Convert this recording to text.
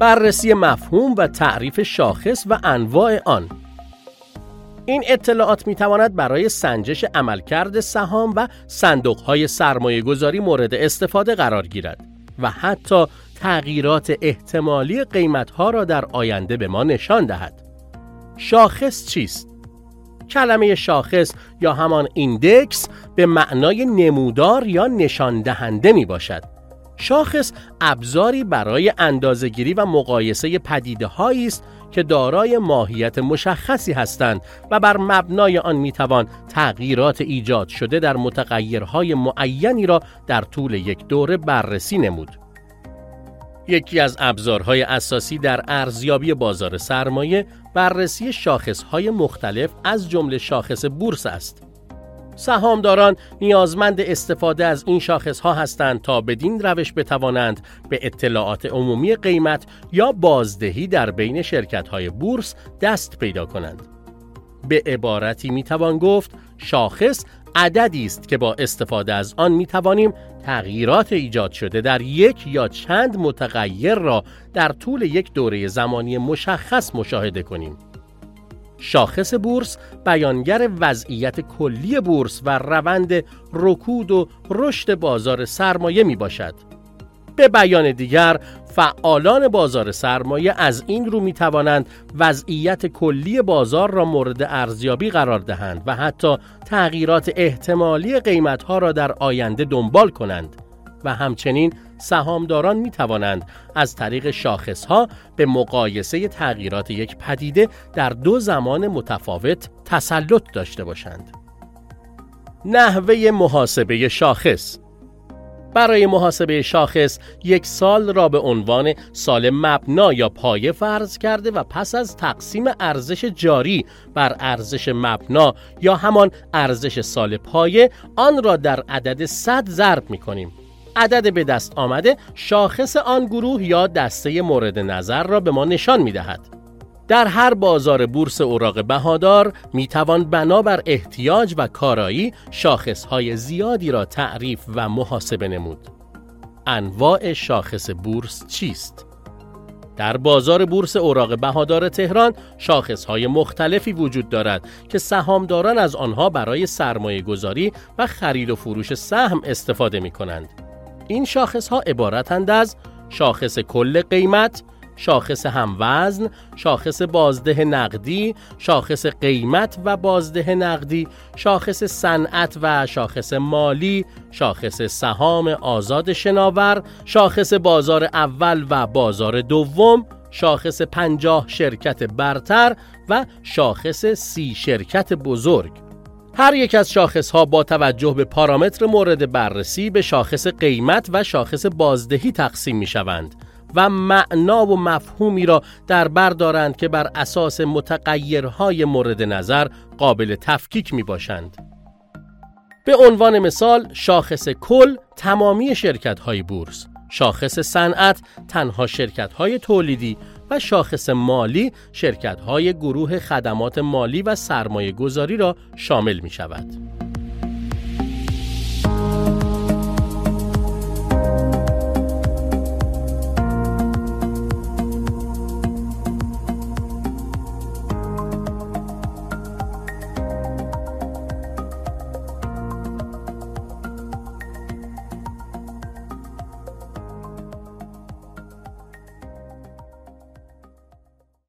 بررسی مفهوم و تعریف شاخص و انواع آن این اطلاعات می تواند برای سنجش عملکرد سهام و صندوق های سرمایه گذاری مورد استفاده قرار گیرد و حتی تغییرات احتمالی قیمت ها را در آینده به ما نشان دهد. شاخص چیست؟ کلمه شاخص یا همان ایندکس به معنای نمودار یا نشان دهنده می باشد. شاخص ابزاری برای اندازهگیری و مقایسه پدیده هایی است که دارای ماهیت مشخصی هستند و بر مبنای آن می‌توان تغییرات ایجاد شده در متغیرهای معینی را در طول یک دوره بررسی نمود. یکی از ابزارهای اساسی در ارزیابی بازار سرمایه بررسی شاخصهای مختلف از جمله شاخص بورس است. سهامداران نیازمند استفاده از این شاخص ها هستند تا بدین روش بتوانند به اطلاعات عمومی قیمت یا بازدهی در بین شرکت های بورس دست پیدا کنند. به عبارتی می توان گفت شاخص عددی است که با استفاده از آن می توانیم تغییرات ایجاد شده در یک یا چند متغیر را در طول یک دوره زمانی مشخص مشاهده کنیم. شاخص بورس بیانگر وضعیت کلی بورس و روند رکود و رشد بازار سرمایه می باشد. به بیان دیگر فعالان بازار سرمایه از این رو می توانند وضعیت کلی بازار را مورد ارزیابی قرار دهند و حتی تغییرات احتمالی قیمتها را در آینده دنبال کنند و همچنین سهامداران می توانند از طریق شاخص ها به مقایسه تغییرات یک پدیده در دو زمان متفاوت تسلط داشته باشند. نحوه محاسبه شاخص برای محاسبه شاخص یک سال را به عنوان سال مبنا یا پایه فرض کرده و پس از تقسیم ارزش جاری بر ارزش مبنا یا همان ارزش سال پایه آن را در عدد 100 ضرب می کنیم. عدد به دست آمده شاخص آن گروه یا دسته مورد نظر را به ما نشان می دهد. در هر بازار بورس اوراق بهادار می توان بنابر احتیاج و کارایی های زیادی را تعریف و محاسبه نمود. انواع شاخص بورس چیست؟ در بازار بورس اوراق بهادار تهران های مختلفی وجود دارد که سهامداران از آنها برای سرمایه گذاری و خرید و فروش سهم استفاده می کنند. این شاخص ها عبارتند از شاخص کل قیمت، شاخص هموزن، شاخص بازده نقدی، شاخص قیمت و بازده نقدی، شاخص صنعت و شاخص مالی، شاخص سهام آزاد شناور، شاخص بازار اول و بازار دوم، شاخص پنجاه شرکت برتر و شاخص سی شرکت بزرگ. هر یک از شاخص ها با توجه به پارامتر مورد بررسی به شاخص قیمت و شاخص بازدهی تقسیم می شوند و معنا و مفهومی را در بر دارند که بر اساس متغیرهای مورد نظر قابل تفکیک می باشند. به عنوان مثال شاخص کل تمامی شرکت های بورس، شاخص صنعت تنها شرکت های تولیدی و شاخص مالی شرکت های گروه خدمات مالی و سرمایه گذاری را شامل می شود.